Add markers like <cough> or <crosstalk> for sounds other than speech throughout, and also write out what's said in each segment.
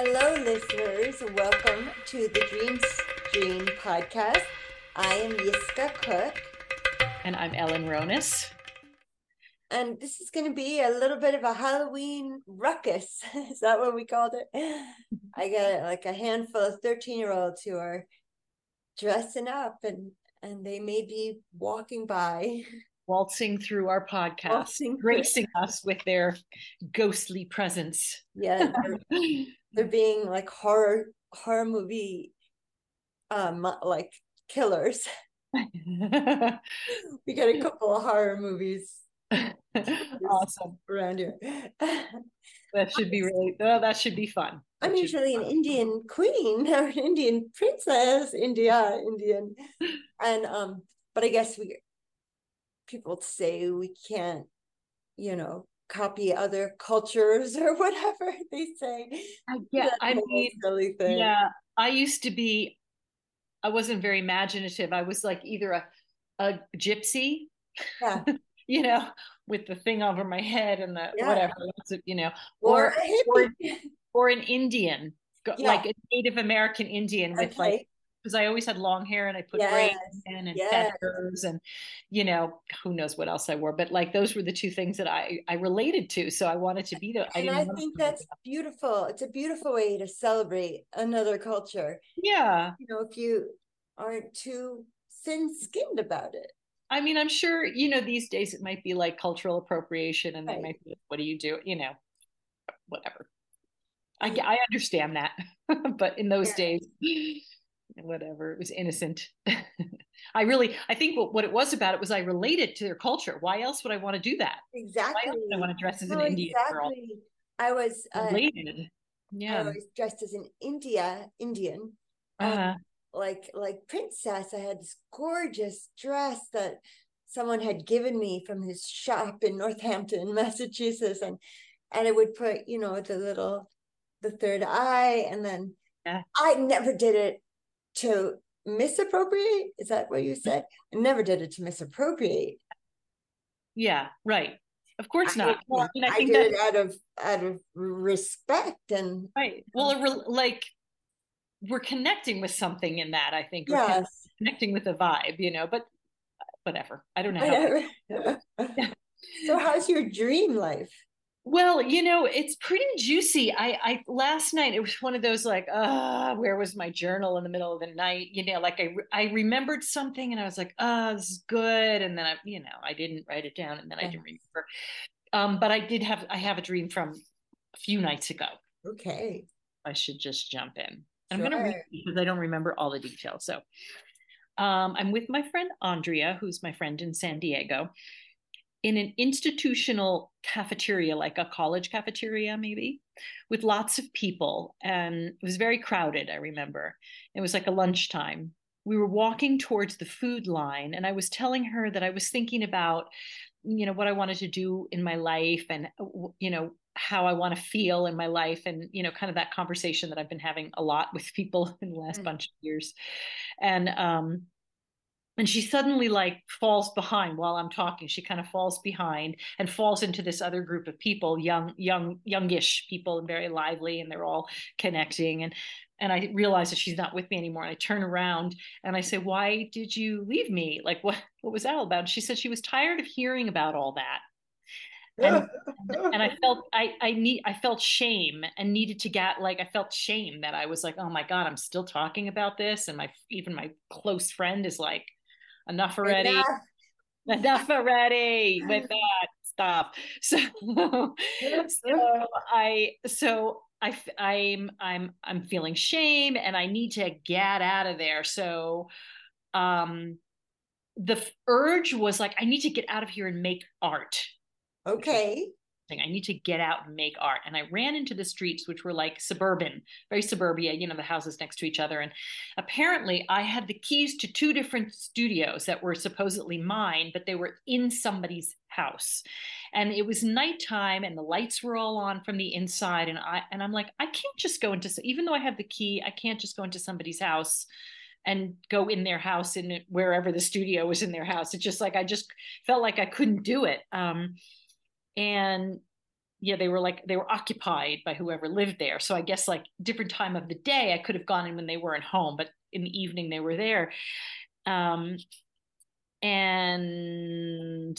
Hello, listeners. Welcome to the Dream Stream podcast. I am Yiskah Cook. And I'm Ellen Ronis. And this is going to be a little bit of a Halloween ruckus. <laughs> is that what we called it? I got like a handful of 13 year olds who are dressing up and and they may be walking by waltzing through our podcast, waltzing gracing us with their ghostly presence. Yeah, <laughs> they're, they're being like horror horror movie, um, like killers. <laughs> we got a couple of horror movies. <laughs> awesome around here. <laughs> that should be really. Oh, that should be fun. I'm usually an Indian queen or an Indian princess, India, Indian, and um. But I guess we people say we can't, you know, copy other cultures <laughs> or whatever they say. I <laughs> get. I mean, silly thing. yeah. I used to be. I wasn't very imaginative. I was like either a a gypsy, yeah. <laughs> you know, with the thing over my head and the yeah. whatever, you know, or or, or an Indian, yeah. like a Native American Indian with okay. like because I always had long hair and I put yes. braids in and yes. feathers and you know who knows what else I wore but like those were the two things that I I related to so I wanted to be there and I, I think that's that. beautiful it's a beautiful way to celebrate another culture yeah you know if you aren't too thin skinned about it I mean I'm sure you know these days it might be like cultural appropriation and right. they might be what do you do you know whatever I, I understand that <laughs> but in those yeah. days whatever it was innocent. <laughs> I really i think what, what it was about it was i related to their culture. Why else would i want to do that? Exactly why else would i want to dress as an indian girl? i was uh, related. Yeah. i was dressed as an india indian um, uh-huh. um, like like princess. I had this gorgeous dress that someone had given me from his shop in northampton <laughs> massachusetts and and it would put you know the little the third eye and then yeah. i never did it to misappropriate. Is that what you mm-hmm. said? I never did it to misappropriate. Yeah, right. Of course I not. I, mean, I, I did that, it out of out of respect and right. Well, re- like we're connecting with something in that. I think. We're yes. Connecting with a vibe, you know. But whatever. I don't know. <laughs> so, how's your dream life? Well, you know, it's pretty juicy. I, I last night it was one of those like, uh, where was my journal in the middle of the night? You know, like I I remembered something and I was like, oh, this is good, and then I, you know, I didn't write it down, and then I didn't remember. Um, but I did have I have a dream from a few nights ago. Okay. I should just jump in. Sure. I'm going to read because I don't remember all the details. So, um, I'm with my friend Andrea, who's my friend in San Diego, in an institutional cafeteria, like a college cafeteria, maybe, with lots of people. And it was very crowded, I remember. It was like a lunchtime. We were walking towards the food line, and I was telling her that I was thinking about, you know, what I wanted to do in my life and, you know, how I want to feel in my life and you know kind of that conversation that I've been having a lot with people <laughs> in the last mm. bunch of years and um and she suddenly like falls behind while i'm talking. She kind of falls behind and falls into this other group of people young young youngish people and very lively and they're all connecting. And and i realize that she's not with me anymore. And i turn around and i say why did you leave me? Like what what was that all about? And she said she was tired of hearing about all that. And, <laughs> and I felt I I need I felt shame and needed to get like I felt shame that I was like oh my god I'm still talking about this. And my even my close friend is like enough already. Enough, <laughs> enough already with that stuff. <laughs> So, so I, so I, I'm, I'm, I'm feeling shame and I need to get out of there. So, um, the urge was like, I need to get out of here and make art. Okay. I need to get out and make art. And I ran into the streets, which were like suburban, very suburbia, you know, the houses next to each other. And apparently I had the keys to two different studios that were supposedly mine, but they were in somebody's house. And it was nighttime and the lights were all on from the inside. And I and I'm like, I can't just go into even though I have the key, I can't just go into somebody's house and go in their house and wherever the studio was in their house. It's just like I just felt like I couldn't do it. Um, and yeah they were like they were occupied by whoever lived there. So i guess like different time of the day i could have gone in when they weren't home but in the evening they were there. Um and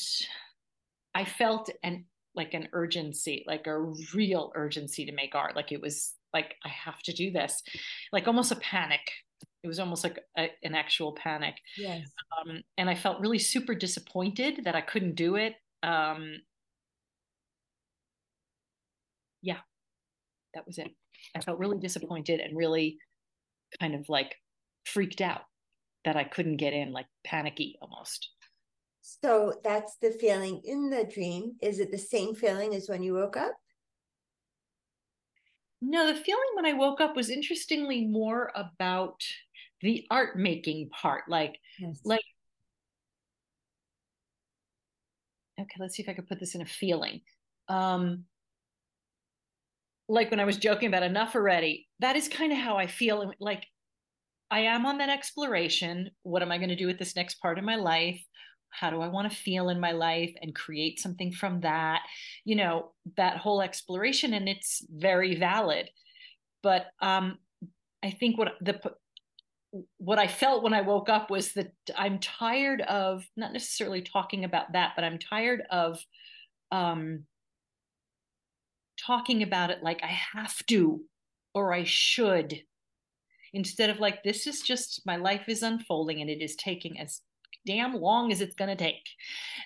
i felt an like an urgency like a real urgency to make art. Like it was like i have to do this. Like almost a panic. It was almost like a, an actual panic. Yes. Um, and i felt really super disappointed that i couldn't do it. Um, yeah, that was it. I felt really disappointed and really kind of like freaked out that I couldn't get in, like panicky almost. So that's the feeling in the dream. Is it the same feeling as when you woke up? No, the feeling when I woke up was interestingly more about the art making part. Like, yes. like, okay, let's see if I could put this in a feeling. Um, like when I was joking about enough already, that is kind of how I feel. Like I am on that exploration. What am I going to do with this next part of my life? How do I want to feel in my life and create something from that? You know, that whole exploration, and it's very valid. But um, I think what the what I felt when I woke up was that I'm tired of not necessarily talking about that, but I'm tired of um, talking about it like I have to or I should. Instead of like this is just my life is unfolding and it is taking as damn long as it's going to take.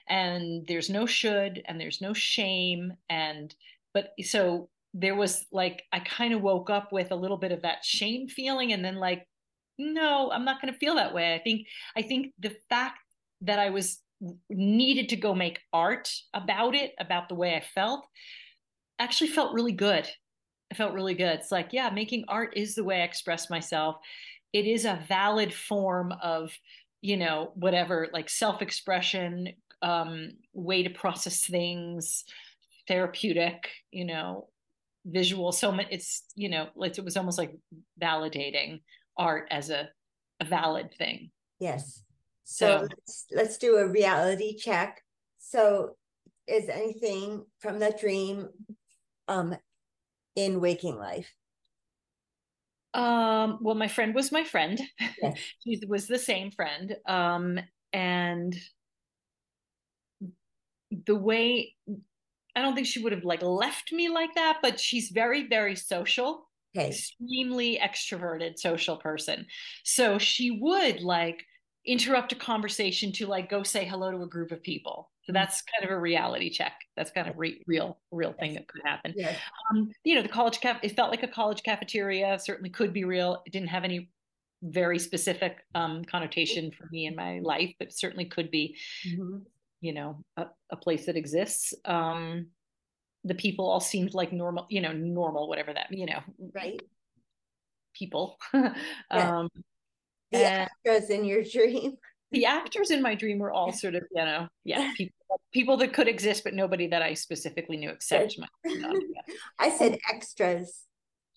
And there's no should and there's no shame and but so there was like i kind of woke up with a little bit of that shame feeling and then like no i'm not going to feel that way. I think i think the fact that i was needed to go make art about it about the way i felt actually felt really good. I felt really good. It's like, yeah, making art is the way I express myself. It is a valid form of, you know, whatever, like self expression, um, way to process things, therapeutic, you know, visual. So it's, you know, it was almost like validating art as a, a valid thing. Yes. So, so let's, let's do a reality check. So, is anything from that dream um in waking life? Um, well, my friend was my friend. Yes. <laughs> she was the same friend. Um, and the way I don't think she would have like left me like that, but she's very, very social, okay. extremely extroverted social person. So she would like interrupt a conversation to like go say hello to a group of people. So mm. that's kind of a reality check. That's kind of re- real, real thing that could happen. Yes. Um, you know, the college cap. It felt like a college cafeteria. Certainly could be real. It didn't have any very specific um, connotation for me in my life, but certainly could be. Mm-hmm. You know, a, a, place that exists. Um, the people all seemed like normal. You know, normal, whatever that. You know, right. People. <laughs> yeah. The and, extras in your dream the actors in my dream were all sort of, you know, yeah, people, people that could exist, but nobody that I specifically knew except my. Yeah. <laughs> I said extras.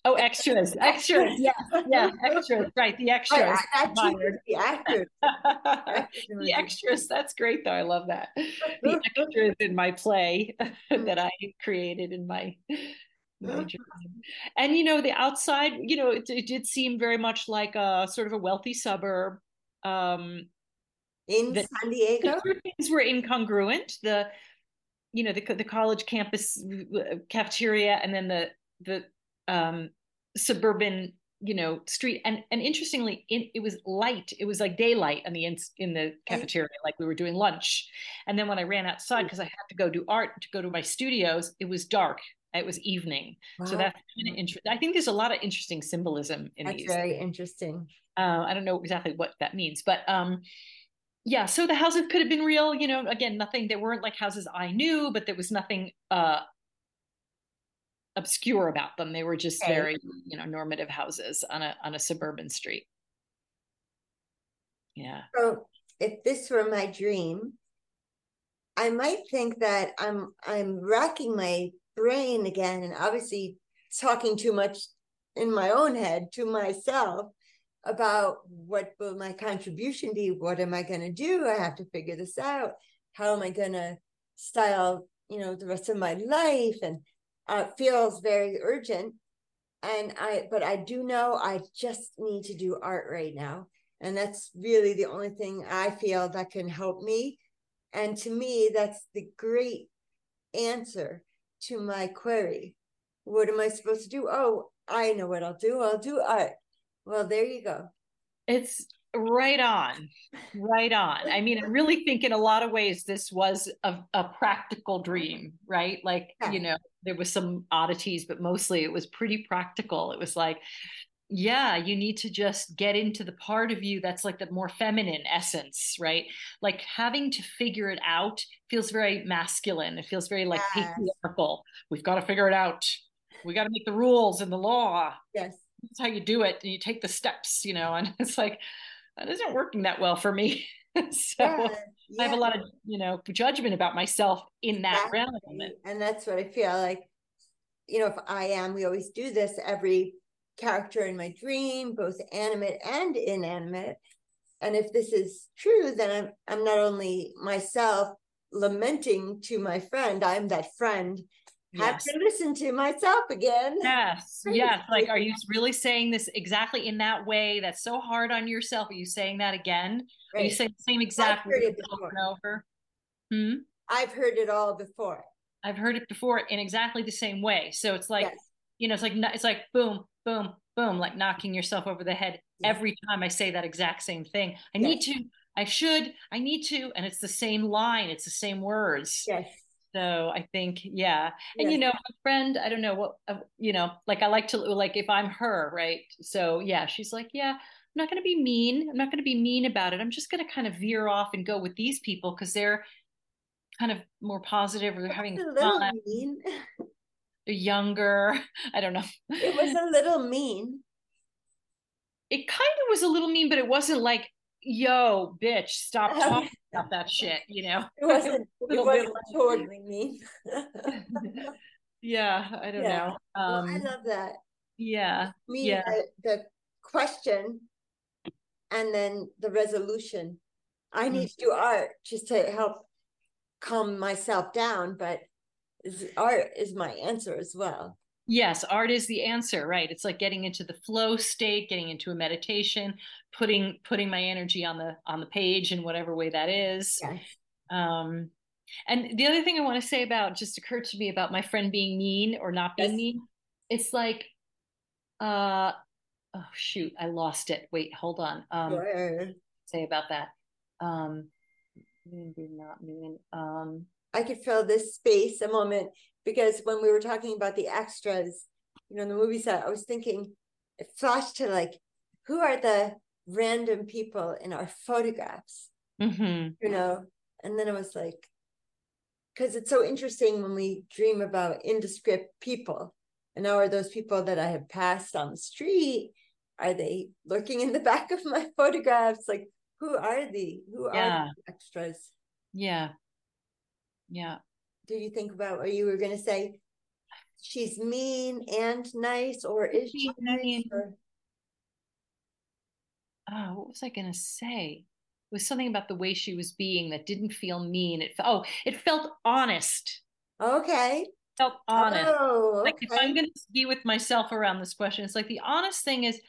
Oh, <laughs> extras, extras, yeah, yeah, extras, right? The <laughs> extras, I, I the actors, the extras. That's great, though. I love that. The extras in my play mm. that I created in my <laughs> and you know the outside you know it, it, did seem very much like a sort of a wealthy suburb um in the, San Diego. things were incongruent. The you know the the college campus uh, cafeteria and then the the um, suburban you know street. And and interestingly in, it was light. It was like daylight in the in, in the cafeteria like we were doing lunch. And then when i ran outside because i had to go do art to go to my studios it was dark it was evening. Wow. so that's kind of interesting i think there's a lot of interesting symbolism in that's these. very interesting. Uh, i don't know exactly what that means but um yeah so the houses could have been real you know again nothing there weren't like houses i knew but there was nothing uh obscure about them. They were just okay. very you know normative houses on a on a suburban street. Yeah. So if this were my dream i might think that i'm i'm racking my brain again and obviously talking too much in my own head to myself about what will my contribution be? What am I going to do? I have to figure this out. How am I going to style, you know, the rest of my life? And uh, feels very urgent. And I, but I do know I just need to do art right now. And that's really the only thing I feel that can help me. And to me, that's the great answer to my query. What am I supposed to do? Oh, I know what I'll do. I'll do art. Well, there you go. It's right on right on i mean i really think in a lot of ways this was a, a practical dream right like yeah. you know there was some oddities but mostly it was pretty practical it was like yeah you need to just get into the part of you that's like the more feminine essence right? Like having to figure it out feels very masculine. It feels very like yes. patriarchal. We've got to figure it out. We got to make the rules and the law. Yes. That's how you do it. And you take the steps you know and <laughs> it's like that isn't working that well for me. <laughs> so yeah, yeah. I have a lot of, you know, judgment about myself in that realm. And that's what I feel like, you know, if I am, we always do this every character in my dream, both animate and inanimate. And if this is true, then I'm I'm not only myself lamenting to my friend, I'm that friend have yes. to listen to myself again. Yes. <laughs> Yes. Like, are you really saying this exactly in that way? That's so hard on yourself. Are you saying that again? Right. Are you saying the same exact I've heard it over and over? Hmm? I've heard it all before. I've heard it before in exactly the same way. So it's like, yes. you know, it's like it's like boom, boom, boom, like knocking yourself over the head yes. every time I say that exact same thing. I yes. need to, I should, I need to, and it's the same line, it's the same words. Yes so I think, yeah. And, you know, a friend, I don't know what, uh, you know, like I like to, like if I'm her, right? So yeah, she's like, yeah, I'm not going to be mean. I'm not going to be mean about it. I'm just going to kind of veer off and go with these people because they're kind of more positive or they're having fun. mean. <laughs> Younger. <laughs> I don't know. It was a little mean. It kind of was a little mean, but it wasn't like, yo, bitch, stop <laughs> talking about that shit, you know? It wasn't, <laughs> it wasn't totally me. yeah, I don't yeah. know. Um, well, I love that. Yeah. Me, yeah. The, the, question and then the resolution. I need mm-hmm. to do art just to help calm myself down, but art is my answer as well. Yes, art is the answer, right? It's like getting into the flow state, getting into a meditation, putting putting my energy on the on the page in whatever way that is. Yes. Um and the other thing I want to say about just occurred to me about my friend being mean or not being yes. mean. It's like uh oh shoot, I lost it. Wait, hold on. Um sure. say about that. Um not mean. Um I could fill this space a moment because when we were talking about the extras, you know, in the movie set, I was thinking, it flashed to like, who are the random people in our photographs? Mm-hmm. You know, and then I was like, because it's so interesting when we dream about indescript people. And now are those people that I have passed on the street? Are they lurking in the <laughs> back of my photographs? Like, who are they? Who yeah. are the extras? Yeah. Yeah did you think about what you were going to say? She's mean and nice, or is she nice? Or... Oh, what was I going to say? It was something about the way she was being that didn't feel mean. It oh, it felt honest. Okay. Felt oh, honest. Oh, okay. Like if I'm going to be with myself around this question, it's like the honest thing is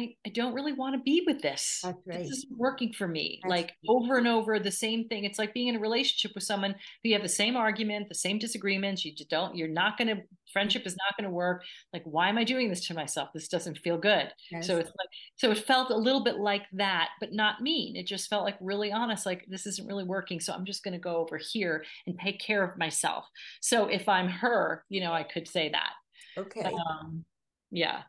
I, I don't really want to be with this. Right. This isn't working for me. That's like right. over and over, the same thing. It's like being in a relationship with someone who you have the same argument, the same disagreements. You just don't, you're not going to, friendship is not going to work. Like, why am I doing this to myself? This doesn't feel good. Yes. So it's like, so it felt a little bit like that, but not mean. It just felt like really honest, like this isn't really working. So I'm just going to go over here and take care of myself. So if I'm her, you know, I could say that. Okay. Um, yeah.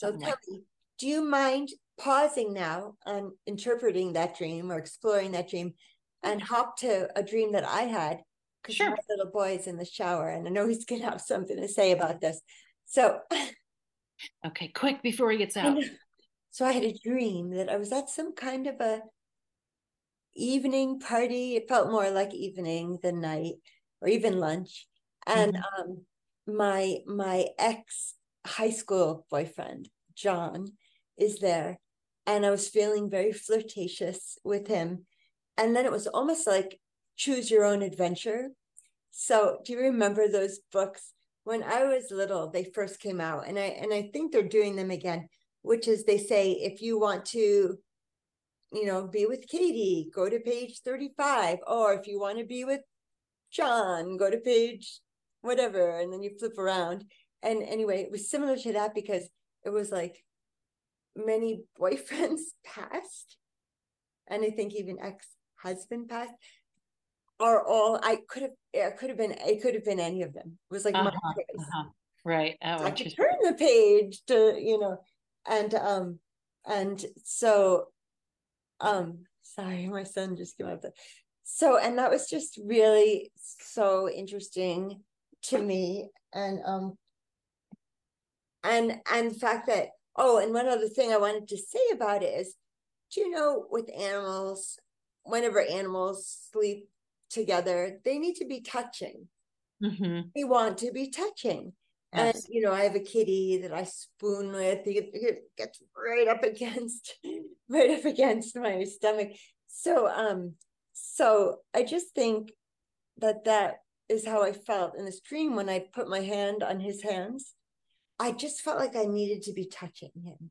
So tell me, do you mind pausing now on interpreting that dream or exploring that dream and hop to a dream that I had? Because sure. my little boy is in the shower and I know he's going to have something to say about this. So, <laughs> okay, quick before he gets out. So I had a dream that I was at some kind of a evening party. It felt more like evening than night or even lunch. And mm-hmm. um, my my ex high school boyfriend, John, is there. And I was feeling very flirtatious with him. And then it was almost like choose your own adventure. So do you remember those books? When I was little, they first came out, and I and I think they're doing them again, which is they say if you want to, you know, be with Katie, go to page 35. Or if you want to be with John, go to page whatever, and then you flip around. And anyway, it was similar to that because it was like many boyfriends <laughs> passed, and I think even ex-husband passed are all I could have it could have been it could have been any of them. It was like uh-huh, my choice. Uh-huh. Right. Oh, I could turn the page to, you know, and um and so um sorry, my son just came up there. So and that was just really so interesting to me. And um and and the fact that oh, and one other thing I wanted to say about it is, do you know with animals, whenever animals sleep together, they need to be touching. Mm-hmm. They want to be touching. Yes. And you know, I have a kitty that I spoon with. He gets right up <laughs> against, right up against my stomach. So, um, so I just think that that is how I felt in this dream when I put my hand on his hands. I just felt like I needed to be touching him.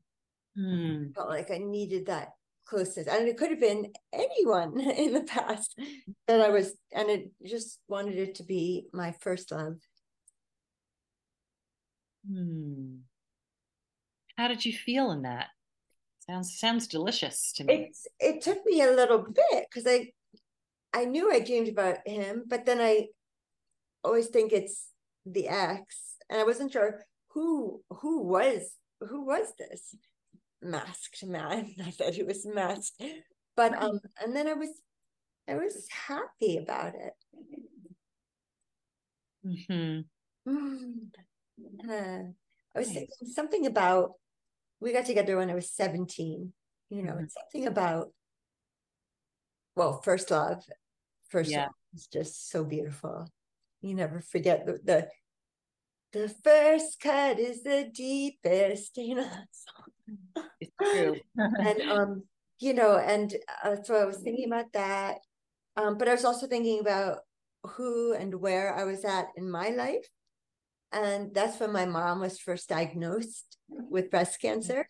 Mm. Felt like I needed that closeness and it could have been anyone <laughs> in the past that i was and it just wanted it to be my first love hmm. how did you feel in that sounds sounds delicious to me it's, it took me a little bit because i i knew i dreamed about him but then i always think it's the ex and i wasn't sure who who was who was this masked man. <laughs> I thought he was masked, but um, and then I was, I was happy about it. Mm-hmm. Uh, I was thinking something about we got together when I was seventeen. You know, mm-hmm. it's something about well, first love. First yeah. love is just so beautiful. You never forget the, the the first cut is the deepest, you know that song. It's true. <laughs> and um, you know, and uh, so I was thinking about that. Um, but I was also thinking about who and where I was at in my life. And that's when my mom was first diagnosed with breast cancer,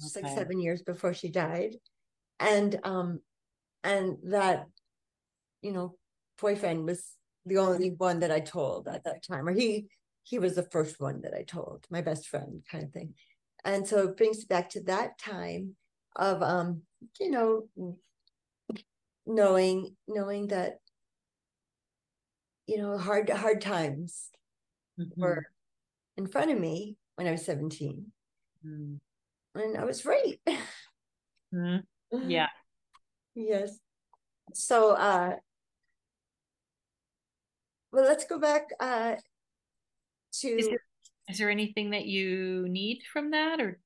just okay. like seven years before she died. And um, and that, you know, boyfriend was the only one that I told at that time, or he he was the first one that I told, my best friend kind of thing. And so it brings back to that time of um, you know, knowing knowing that you know hard hard times mm-hmm. were in front of me when I was 17. Mm. And I was right. Mm. Yeah. <laughs> yes. So uh well let's go back uh to is there, is there anything that you need from that or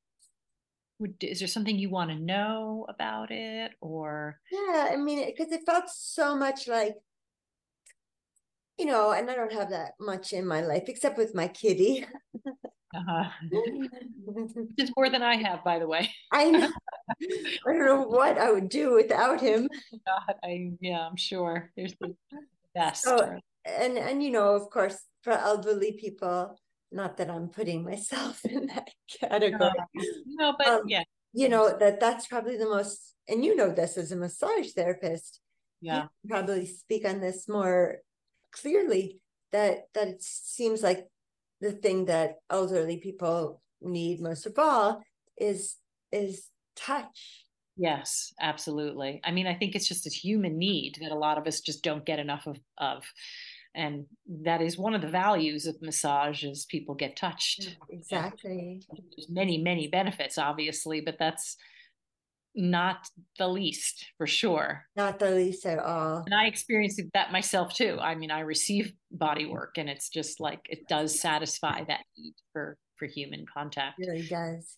would, is there something you want to know about it or yeah i mean because it, felt so much like you know and i don't have that much in my life except with my kitty uh-huh. <laughs> It's more than I have, by the way. <laughs> I know. I don't know what I would do without him. God, I yeah, I'm sure. There's the best. So, and and you know, of course, for elderly people. Not that I'm putting myself <laughs> in that category. No, but um, yeah. You know, that that's probably the most, and you know this as a massage therapist. Yeah. probably speak on this more clearly that that it seems like the thing that elderly people need most of all is is touch yes absolutely i mean i think it's just a human need that a lot of us just don't get enough of of and that is one of the values of massage is people get touched. Mm, exactly. There's many many benefits obviously but that's not the least for sure. Not the least at all. And i experienced that myself too. I mean i receive body work and it's just like it does satisfy that need for for human contact. It really does.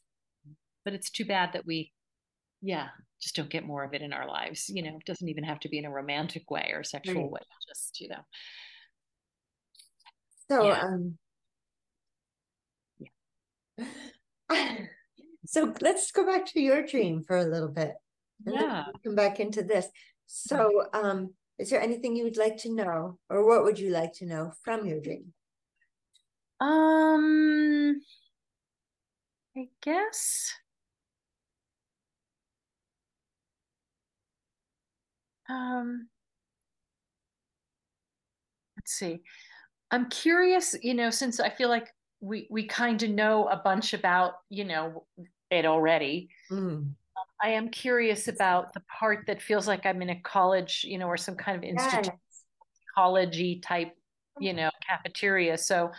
But it's too bad that we yeah just don't get more of it in our lives you know? It doesn't even have to be in a romantic way or sexual right. way just you know so, yeah. um, yeah. <laughs> so let's go back to your dream for a little bit. yeah. Come back into this. So, um, is there anything you would like to know, or what would you like to know from your dream? Um, I guess. Um, let's see. I'm curious, you know, since I feel like we we kind of know a bunch about, you know, it already. Mm. I am curious about the part that feels like I'm in a college, you know, or some kind of institute, yes. type, you know, cafeteria. So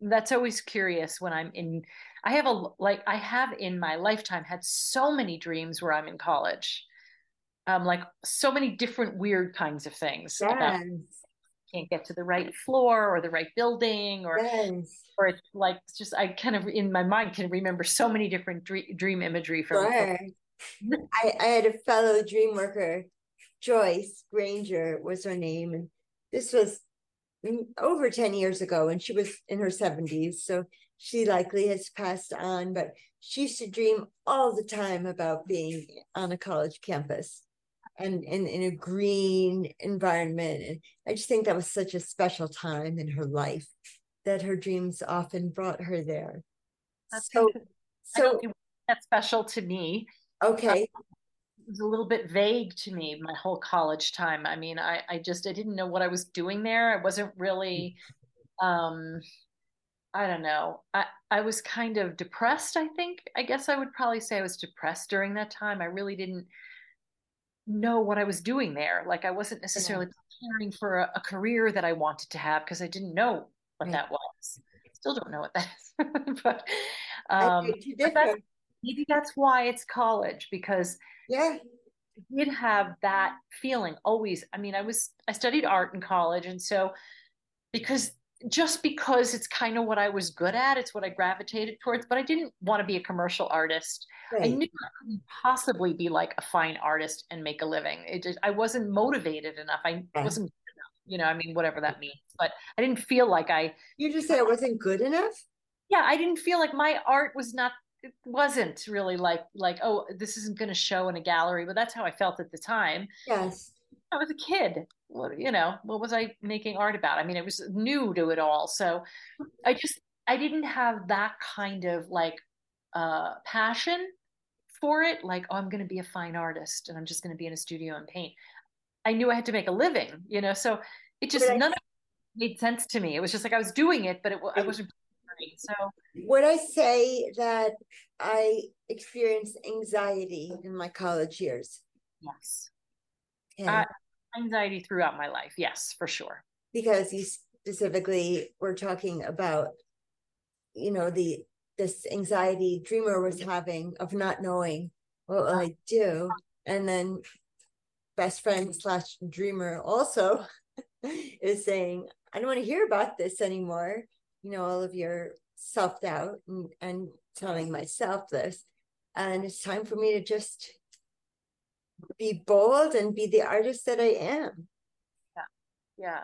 that's always curious when I'm in. I have a like I have in my lifetime had so many dreams where I'm in college, um, like so many different weird kinds of things. Yes. About, can't get to the right floor or the right building or yes. or it's like it's just I kind of in my mind can remember so many different dream, dream imagery from sure. <laughs> I, I had a fellow dream worker, Joyce Granger was her name. And this was over 10 years ago and she was in her 70s. So she likely has passed on, but she used to dream all the time about being on a college campus and, and in a green environment. And I just think that was such a special time in her life that her dreams often brought her there. That's so, so that's special to me. Okay. Um, it was a little bit vague to me my whole college time. I mean, I, I just I didn't know what I was doing there. I wasn't really um I don't know. I, I was kind of depressed, I think. I guess I would probably say I was depressed during that time. I really didn't know what I was doing there. Like I wasn't necessarily preparing for a, a, career that I wanted to have because I didn't know what right. that was. Still don't know what that is. <laughs> but um but that's, maybe that's why it's college because yeah I did have that feeling always. I mean, I was I studied art in college and so because just because it's kind of what I was good at, it's what I gravitated towards, but I didn't want to be a commercial artist. Right. I knew I couldn't possibly be like a fine artist and make a living. It just I wasn't motivated enough. I yeah. wasn't you know, I mean, whatever that means. But I didn't feel like I You just said it wasn't good enough? Yeah, I didn't feel like my art was not it wasn't really like like, oh, this isn't gonna show in a gallery, but that's how I felt at the time. Yes. I was a kid. What you know what was i making art about? I mean it was new to it all. So i just i didn't have that kind of like uh passion for it. Like oh i'm going to be a fine artist and i'm just going to be in a studio and paint. I knew i had to make a living you know? So it just none of it made sense to me. It was just like i was doing it but it i wasn't so would i say that i experienced anxiety in my college years? Yes. Uh, anxiety throughout my life. Yes, for sure. Because you specifically were talking about, you know, the this anxiety dreamer was having of not knowing what will I do, and then best friend slash dreamer also <laughs> is saying, I don't want to hear about this anymore. You know, all of your self doubt and, and telling myself this. And it's time for me to just be bold and be the artist that I am. Yeah. Yeah.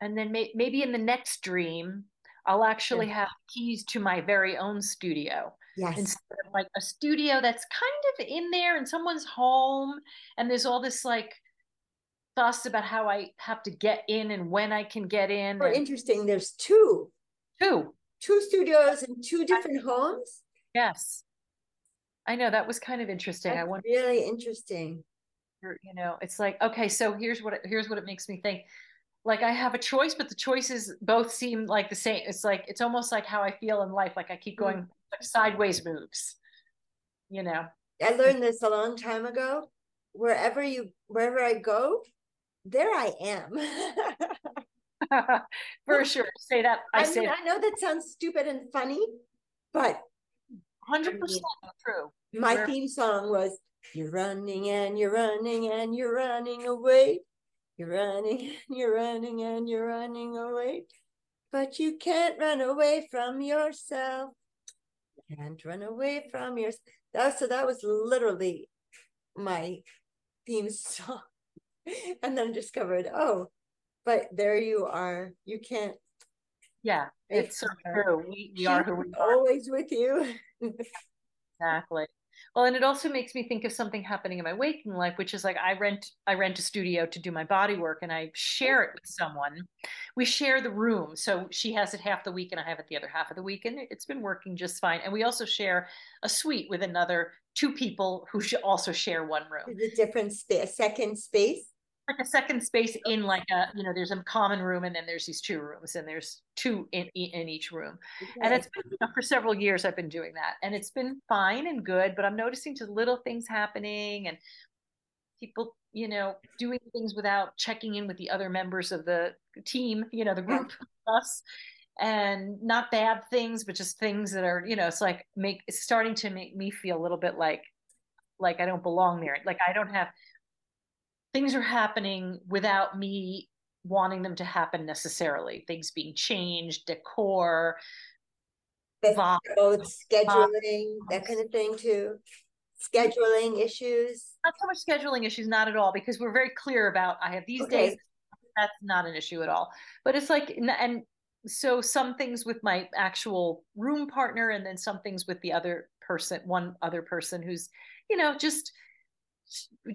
And then may- maybe in the next dream, I'll actually yeah. have keys to my very own studio. Yes. Instead of like a studio that's kind of in there in someone's home, and there's all this like thoughts about how I have to get in and when I can get in. Or and... interesting, there's two. Two. Two studios in two different homes. Yes. I know that was kind of interesting. That's I want really interesting. You know, it's like okay, so here's what it, here's what it makes me think. Like I have a choice, but the choices both seem like the same. It's like it's almost like how I feel in life. Like I keep hmm. going like sideways moves. You know. I learned this a long time ago. Wherever you, wherever I go, there I am. <laughs> <laughs> For sure. Say that. I, I say. Mean, I know that sounds stupid and funny, but Hundred percent true. My Where... theme song was "You're running and you're running and you're running away. You're running <laughs> and you're running and you're running away, but you can't run away from yourself. Can't run away from yourself." That so that was literally my theme <laughs> song, and then discovered, oh, but there you are. You can't yeah, it's so true. We, we are who we are. Always with you. <laughs> exactly. Well, and it also makes me think of something happening in my waking life, which is like I rent I rent a studio to do my body work and I share it with someone. We share the room. So she has it half the week and I have it the other half of the week. And it's been working just fine. And we also share a suite with another two people who should also share one room. The different space, second space like a second space in like a you know there's a common room and then there's these two rooms and there's two in in each room. Okay. and it's been you know, for several years i've been doing that and it's been fine and good but i'm noticing just little things happening and people you know doing things without checking in with the other members of the team you know the group us. And not bad things but just things that are you know it's like make it's starting to make me feel a little bit like like i don't belong there. Like i don't have things are happening without me wanting them to happen necessarily. Things being changed, decor, both scheduling, that kind of thing too. Scheduling issues. Not so much scheduling issues, not at all, because we're very clear about I have these okay. days. That's not an issue at all. But it's like, and so some things with my actual room partner, and then some things with the other person, one other person who's, you know, just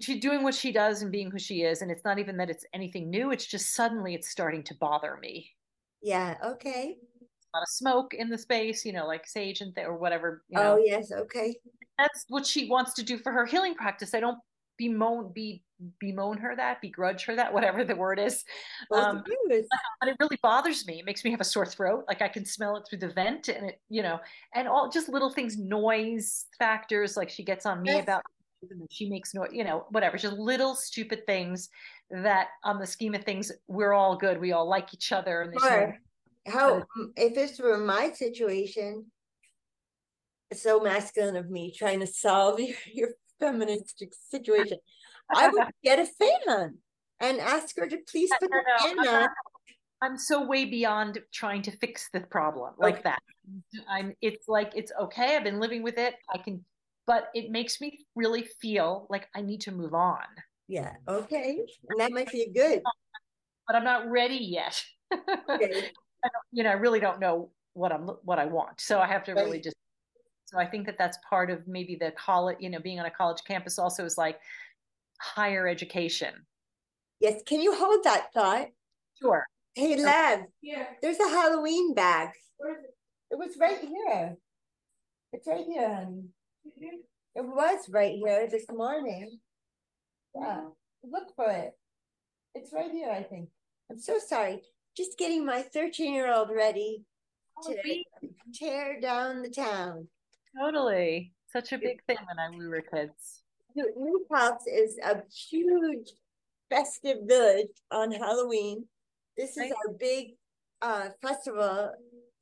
she's doing what she does and being who she is and it's not even that it's anything new it's just suddenly it's starting to bother me. Yeah okay. A lot of smoke in the space you know like sage and th- or whatever you know. oh yes okay. That's what she wants to do for her healing practice. I don't bemoan be bemoan her that begrudge her that <laughs> whatever the word is. Um, but it really bothers me. It makes me have a sore throat. Like i can smell it through the vent and it you know and all just little things noise factors like she gets on me yes. about she makes no you know whatever just little stupid things that on the scheme of things we're all good we all like each other and sure. no, how um, if this were my situation it's so masculine of me trying to solve <laughs> your, your situation i would <laughs> get a fan and ask her to please put the on I'm so way beyond trying to fix the problem like okay. that. I'm it's like it's okay. I've been living with it. I can but it makes me really feel like I need to move on. Yeah. Okay. And that might be good. But I'm not ready yet. Okay. <laughs> I you know, I really don't know what I'm what I want. So I have to really just. So I think that that's part of maybe the college. You know, being on a college campus also is like higher education. Yes. Can you hold that thought? Sure. Hey, Lev. Yeah. There's a Halloween bag. Where is it? It was right here. It's right here. It was right here this morning. Yeah, look for it. It's right here, I think. I'm so sorry. Just getting my 13 year old ready to oh, tear down the town. Totally. Such a big thing when I, we were kids. New Paltz is a huge festive village on Halloween. This is right. our big uh, festival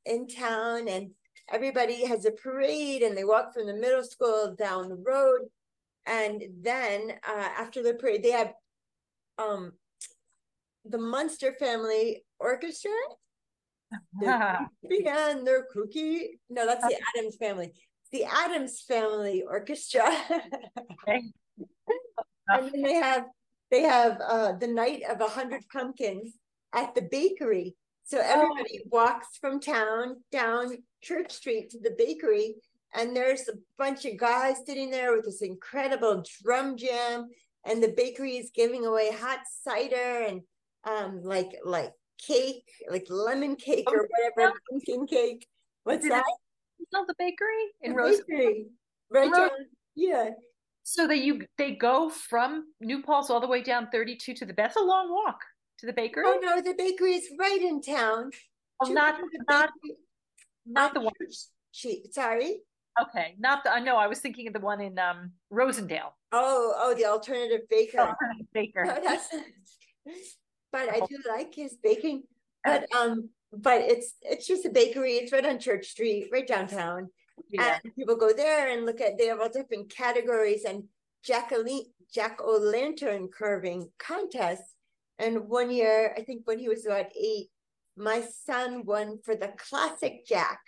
in town, and everybody has a parade and they walk from the middle school down the road. And then uh, after the parade they have um the munster family orchestra. <laughs> And their cookie no that's the <laughs> Addams family the Addams family orchestra. <laughs> And then they have they have uh, the night of a hundred pumpkins at the bakery so everybody oh. walks from town down Church Street to the bakery, and there's a bunch of guys sitting there with this incredible drum jam, and the bakery is giving away hot cider and um like like cake, like lemon cake or whatever, pumpkin cake. What's that? It's not the bakery in Rose. Bakery. Right Rose. yeah. So that you they go from New Paltz all the way down 32 to the That's a long walk to the bakery? Oh no, the bakery is right in town. Oh, not not not the one. She sorry. Okay, not the. I know. I was thinking of the one in um Rosendale. Oh, oh, the alternative baker. Alternative baker. <laughs> but I do like his baking. But um, but it's it's just a bakery. It's right on Church Street, right downtown. Yeah. And people go there and look at. They have all different categories and jack o' jack o' lantern carving contests and one year, I think when he was about eight, my son won for the classic Jack,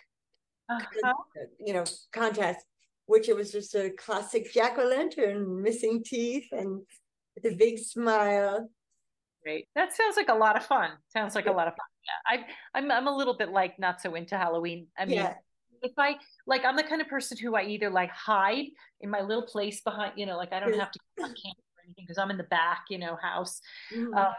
uh-huh. you know, contest, which it was just a classic Jack o' lantern, missing teeth and with a big smile. Great. That sounds like a lot of fun. Sounds like yeah. a lot of fun. Yeah, I, I'm I'm a little bit like not so into Halloween. I mean, yeah. if I like, I'm the kind of person who I either like hide in my little place behind, you know, like I don't have to anything because I'm in the back, you know, house. Mm-hmm. Uh,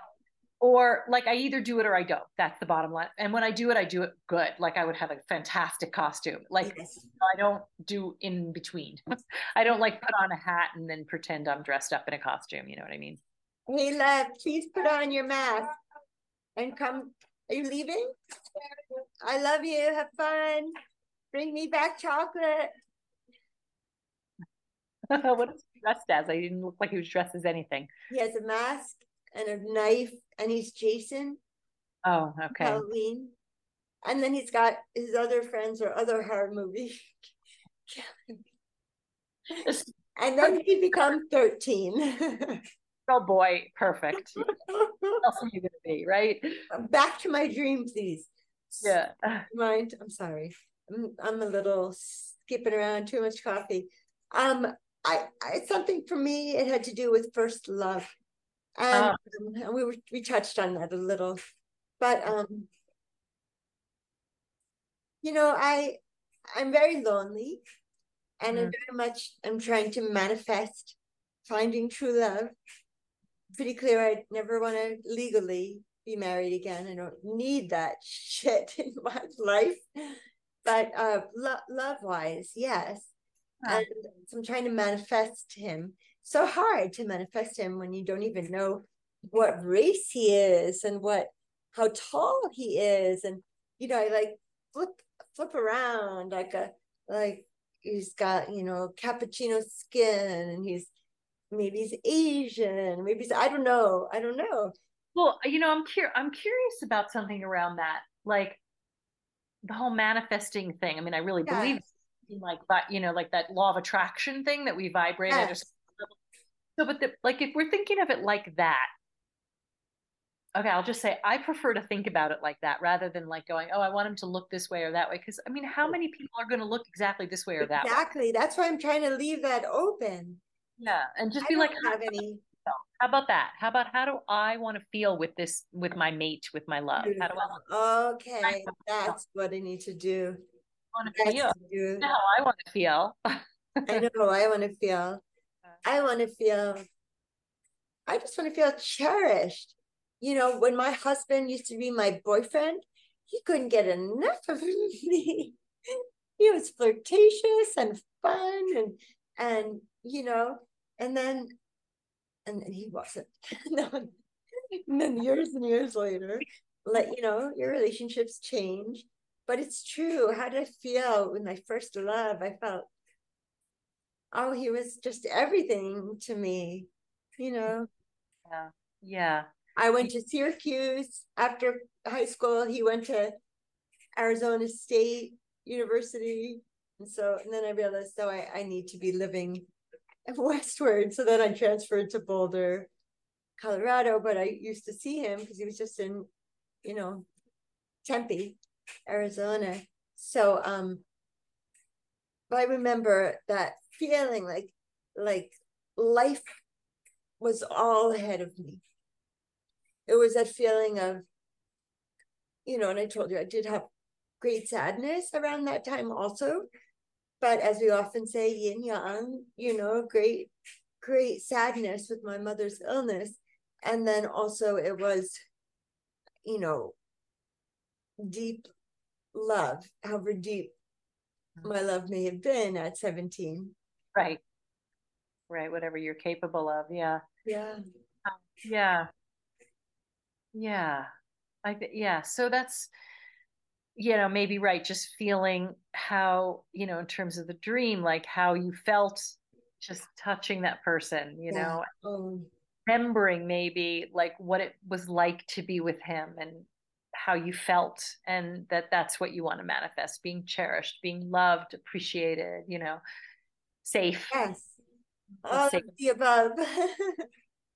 or like I either do it or I don't. That's the bottom line. And when I do it, I do it good. Like I would have a fantastic costume. Like yes. I don't do in between. <laughs> I don't like put on a hat and then pretend I'm dressed up in a costume. You know what I mean? Hey, love, please put on your mask and come. Are you leaving? I love you. Have fun. Bring me back chocolate. <laughs> what is dressed as? I didn't look like he was dressed as anything. He has a mask and a knife, and he's Jason. Oh, okay. Halloween. And then he's got his other friends or other horror movie. <laughs> and then he becomes 13. oh boy, perfect. <laughs> what else are you gonna be, right? Back to my dream, please. Yeah. Mind? I'm sorry. I'm, I'm a little skipping around. Too much coffee. Um, I, I something for me. It had to do with first love, and oh. um, we were we touched on that a little, but um, you know, I I'm very lonely, and mm. I'm very much I'm trying to manifest finding true love. Pretty clear. I never want to legally be married again. I don't need that <laughs> shit in my life. But uh, lo- love wise, yes. And so I'm trying to manifest him. So hard to manifest him when you don't even know what race he is and what how tall he is. And you know, I like flip flip around like a like he's got you know cappuccino skin and he's maybe he's Asian, maybe he's I don't know, I don't know. Well, you know, I'm curious. I'm curious about something around that, like the whole manifesting thing. I mean, I really yes. believe like that, you know, like that law of attraction thing that we vibrate yes. So, but the, like if we're thinking of it like that, okay, I'll just say I prefer to think about it like that rather than like going, oh, I want him to look this way or that way. Because I mean, how many people are going to look exactly this way or that exactly. way? Exactly. That's why I'm trying to leave that open. Yeah, and just I be like, have any how about that? How about how do I want to feel with this, with my mate, with my love? How do I? Okay, that's what I need to do. I want to feel. Do. How I want to feel. I <laughs> know. I want to feel. Uh-huh. I want to feel. I just want to feel cherished. You know, when my husband used to be my boyfriend, he couldn't get enough of me. <laughs> he was flirtatious and fun and and you know, and then and then he wasn't. <laughs> and then years and years later, let you know, your relationships change. But it's true. How did I feel when my first love? I felt, oh, he was just everything to me, you know. Yeah. Yeah. I went to Syracuse after high school. He went to Arizona State University. And so, and then I realized, so I, I need to be living <laughs> westward. So then I transferred to Boulder, Colorado, but I used to see him because he was just in, you know, Tempe, Arizona. So um I remember that feeling like like life was all ahead of me. It was that feeling of, you know, and I told you I did have great sadness around that time also but as we often say, yin yang, you know, great, great sadness with my mother's illness. And then also it was, you know, deep love, however deep my love may have been at 17. Right. Right. Whatever you're capable of. Yeah. Yeah. Um, yeah. Yeah. I, yeah. So that's, you know maybe right just feeling how you know in terms of the dream like how you felt just touching that person you yeah. know um, remembering maybe like what it was like to be with him and how you felt and that that's what you want to manifest being cherished being loved appreciated you know safe yes all safe. of the above <laughs>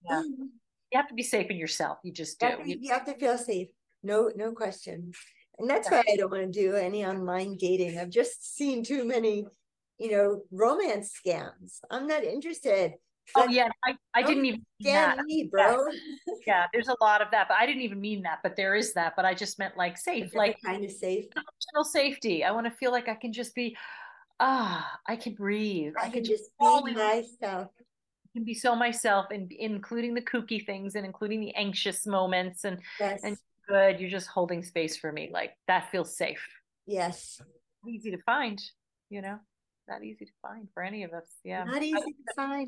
yeah. you have to be safe in yourself you just do you have to, you have to feel safe no no question and that's why I don't want to do any online dating. I've just seen too many, you know, romance scams. I'm not interested. Oh yeah, I, I didn't even scam me, <laughs> bro. Yeah. yeah. there's a lot of that, but I didn't even mean that. But there is that. But I just meant like safe, like kind of safe. emotional safety. I want to feel like I can just be, ah, I can breathe. I, I can just be myself. I can be so myself, and including the kooky things, and including the anxious moments, and yes. and good. You're just holding space for me. Like that feels safe. Yes. Easy to find, you know not easy to find for any of us. Yeah. Not easy to find.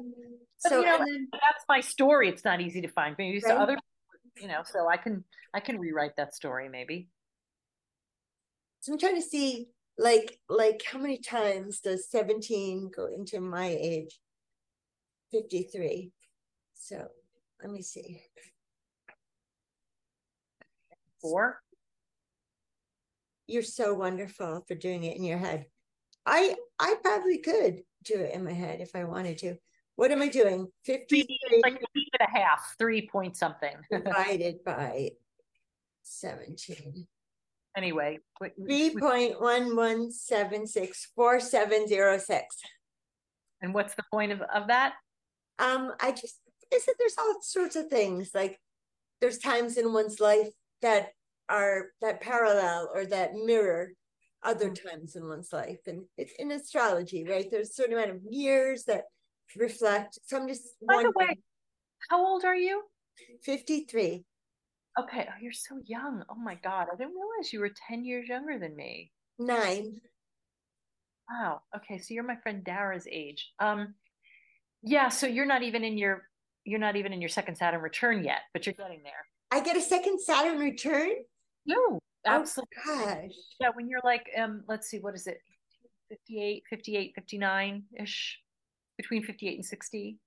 But, so you know, then, that's my story. It's not easy to find. Maybe right? other you know, so I can I can rewrite that story maybe. So I'm trying to see like like how many times does 17 go into my age? 53. So let me see. Four. You're so wonderful for doing it in your head. I I probably could do it in my head if I wanted to. What am I doing? 50 like a and a half, three point something. <laughs> divided by 17. Anyway, 3.11764706. And what's the point of, of that? Um, I just I said there's all sorts of things. Like there's times in one's life that are that parallel or that mirror other times in one's life. And it's in astrology, right? There's a certain amount of years that reflect. So I'm just by the way, how old are you? 53. Okay. Oh, you're so young. Oh my God. I didn't realize you were 10 years younger than me. Nine. Wow. Okay. So you're my friend Dara's age. Um, yeah. So you're not even in your you're not even in your second Saturn return yet, but you're getting there. I get a second Saturn return? No, Absolutely. Oh, gosh. Yeah, when you're like, um, let's see, what is it? 58, 58, 59 ish, between 58 and 60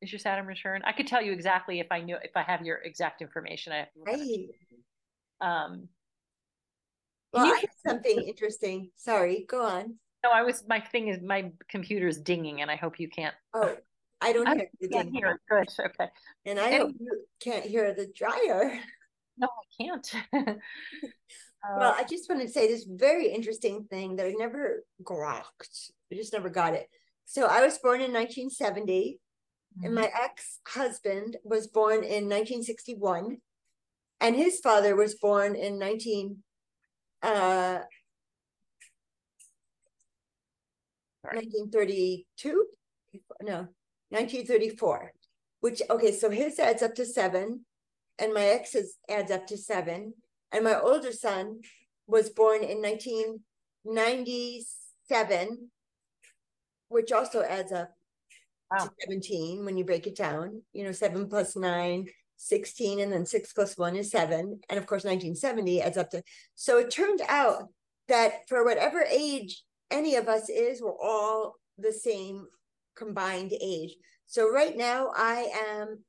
is your Saturn return. I could tell you exactly if I knew if I have your exact information. I have right. Um, well, you, something interesting. Sorry, go on. No, I was my thing is my computer is dinging, and I hope you can't. Oh, I don't I hear the ding. Hear Good, okay. And I and, hope you can't hear the dryer. No, I can't. <laughs> well, I just want to say this very interesting thing that I never grokked. I just never got it. So I was born in 1970, mm-hmm. and my ex husband was born in 1961, and his father was born in 19. Uh, 1932 no 1934 which okay so his adds up to seven and my ex's adds up to seven. And my older son was born in 1997, which also adds up wow. to 17 when you break it down. You know, seven plus nine, 16, and then six plus one is seven. And of course, 1970 adds up to. So it turned out that for whatever age any of us is, we're all the same combined age. So right now I am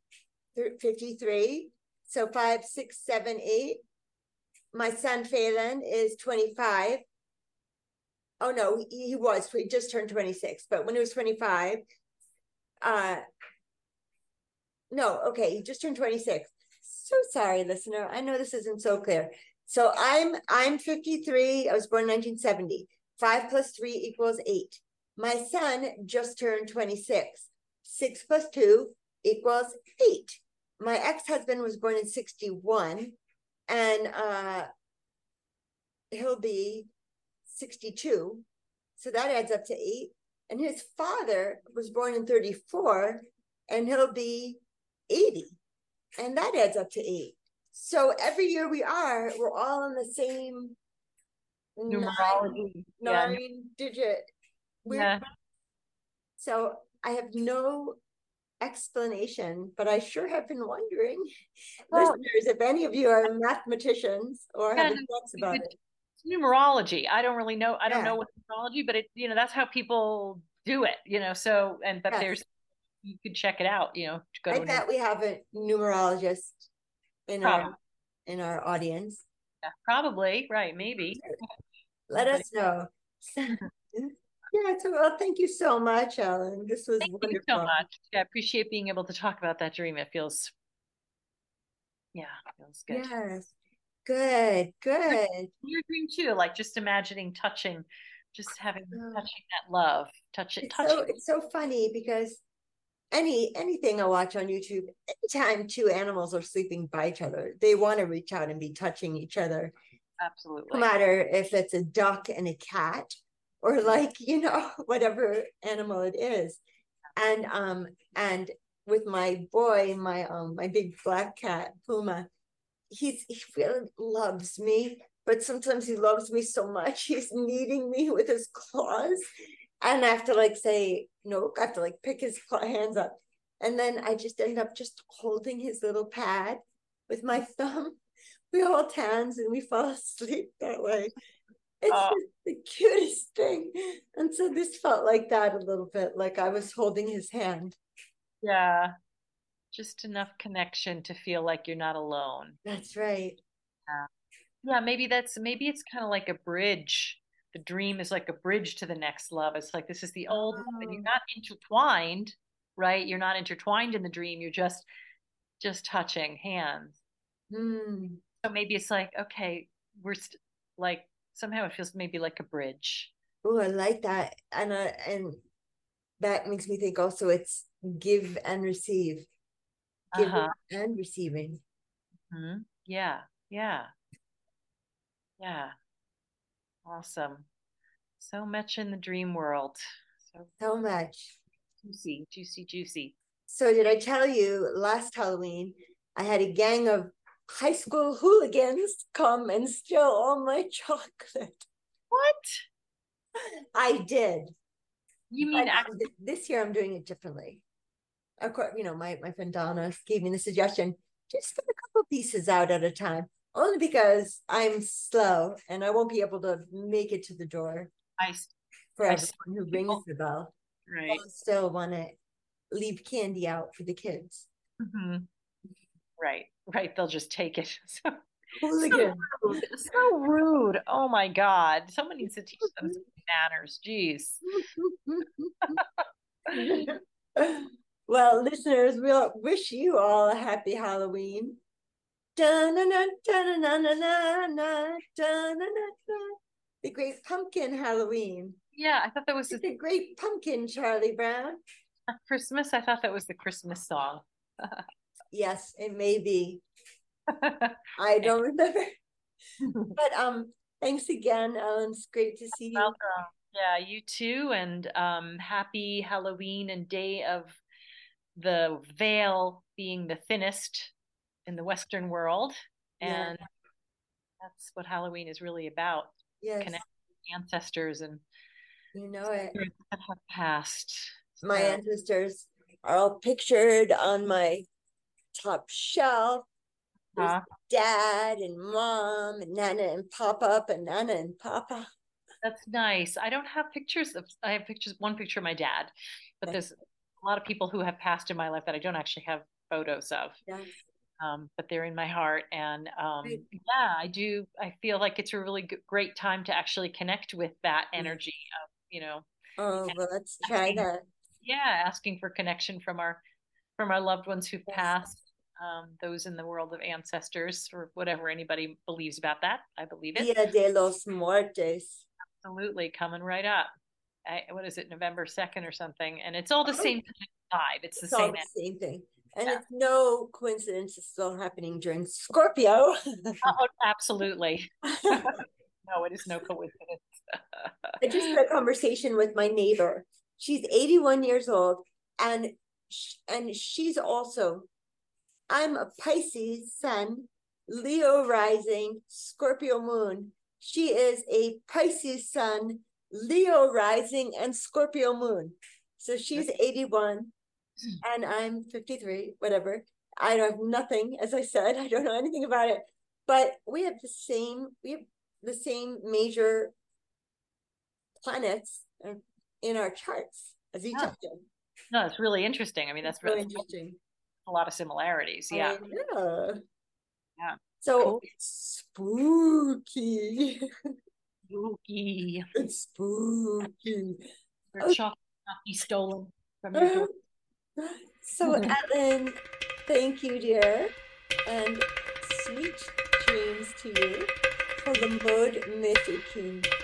53 so five, six, seven, eight. My son Phelan is 25. Oh no, he, he was, he just turned 26, but when he was 25, uh, no, okay, he just turned 26. So sorry, listener. I know this isn't so clear. So I'm I'm 53. I was born in 1970. Five plus three equals eight. My son just turned 26. Six plus two equals eight my ex-husband was born in 61 and uh he'll be 62 so that adds up to eight. And his father was born in 34 and he'll be 80 and that adds up to eight. So every year we are we're all in the same numerology. nine, nine yeah. digit. We're, yeah. so i have no explanation, but I sure have been wondering, <laughs> well, listeners, if any of you are mathematicians or have thoughts about it. Numerology. I don't really know. I don't know what numerology, but it, you know, that's how people do it, you know, so, and, but yes. there's, you could check it out, you know. go I bet we have a numerologist in probably. our, in our audience. Yeah, probably. Right. Maybe. Let us <laughs> know. <laughs> Yeah, so well, thank you so much, Ellen. This was thank wonderful. you so much. Yeah, I appreciate being able to talk about that dream. It feels, yeah, feels good. Yes, good, good. Your dream too, like just imagining touching, just having touching that love, touch it, touch so, it. It's so funny because any anything I watch on YouTube, anytime two animals are sleeping by each other, they want to reach out and be touching each other. Absolutely. No matter if it's a duck and a cat or like, you know, <laughs> whatever animal it is. And um and with my boy, my um my big black cat, Puma, he's he really loves me, but sometimes he loves me so much <laughs> he's kneading me with his claws. And I have to like say, no, I have to like pick his <laughs> hands up. And then I just end up just holding his little pad with my thumb. We hold hands and we fall asleep that way. It's oh. the cutest thing. And so this felt like that a little bit, like I was holding his hand. Yeah. Just enough connection to feel like you're not alone. That's right. Yeah. Yeah, maybe that's maybe it's kind of like a bridge. The dream is like a bridge to the next love. It's like this is the old oh. and you're not intertwined, right? You're not intertwined in the dream. You're just just touching hands. Mm. So maybe it's like, okay, we're st- like somehow it feels maybe like a bridge. Oh, I like that. And uh, and that makes me think also it's give and receive. Giving uh-huh. and receiving. Mm-hmm. Yeah. Yeah. Yeah. Awesome. So much in the dream world. So, so much. Juicy, juicy, juicy. So, did I tell you last Halloween I had a gang of high school hooligans come and steal all my chocolate? What? I did. You mean actually- this year I'm doing it differently. Of course, you know, my, my friend Donna gave me the suggestion just put a couple pieces out at a time only because I'm slow and I won't be able to make it to the door. I for I everyone who rings the bell. Right. I still want to leave candy out for the kids. Mm-hmm. Right. Right. They'll just take it. <laughs> So, so, rude. so rude. Oh my God. Someone needs to teach them some <laughs> manners. Jeez. <laughs> well, listeners, we we'll wish you all a happy Halloween. The Great Pumpkin Halloween. Yeah, I thought that was the Great Pumpkin, Charlie Brown. Christmas. I thought that was the Christmas song. Yes, it may be. <laughs> I don't remember. but um, thanks again, Ellen. It's great to see you. Welcome. Yeah, you too, and um, happy Halloween and day of the veil being the thinnest in the Western world, and yeah. that's what Halloween is really about. Yes. Connecting ancestors and you know it that have passed. My so. ancestors are all pictured on my top shelf. Huh? Dad and mom and Nana and Papa and Nana and Papa. That's nice. I don't have pictures of. I have pictures. One picture of my dad, but there's a lot of people who have passed in my life that I don't actually have photos of. Yes um, but they're in my heart. And um, yeah, I do. I feel like it's a really great time to actually connect with that energy of, you know. Oh, well, let's try that. Yeah, asking for connection from our from our loved ones who've yes. passed, um, those in the world of ancestors or whatever anybody believes about that. I believe it. Dia de los Muertos. Absolutely, coming right up. I, what is it, November second or something? And it's all the oh. same vibe. It's the it's same. the same thing. And yeah. it's no coincidence it's all happening during Scorpio. oh, <laughs> absolutely. <laughs> no, it is no coincidence. <laughs> I just had a conversation with my neighbor. She's 81 years old and and she's also I'm a Pisces sun, Leo rising, Scorpio moon. She is a Pisces sun, Leo rising and Scorpio moon. So she's 81 <clears throat> and I'm 53, whatever. I have nothing, as I said, <laughs> I don't know anything about it. But we have the same, we have the same major planets in our charts as each oh. other. No, it's really interesting. I mean, that's, really interesting. A lot of similarities. Oh, yeah. Yeah. Yeah. So cool. spooky. <laughs> Spooky. It's spooky. Your oh. chocolate not be stolen from your door. <laughs> So, <laughs> Ellen, thank you, dear, and sweet dreams to you. For the mode mythic.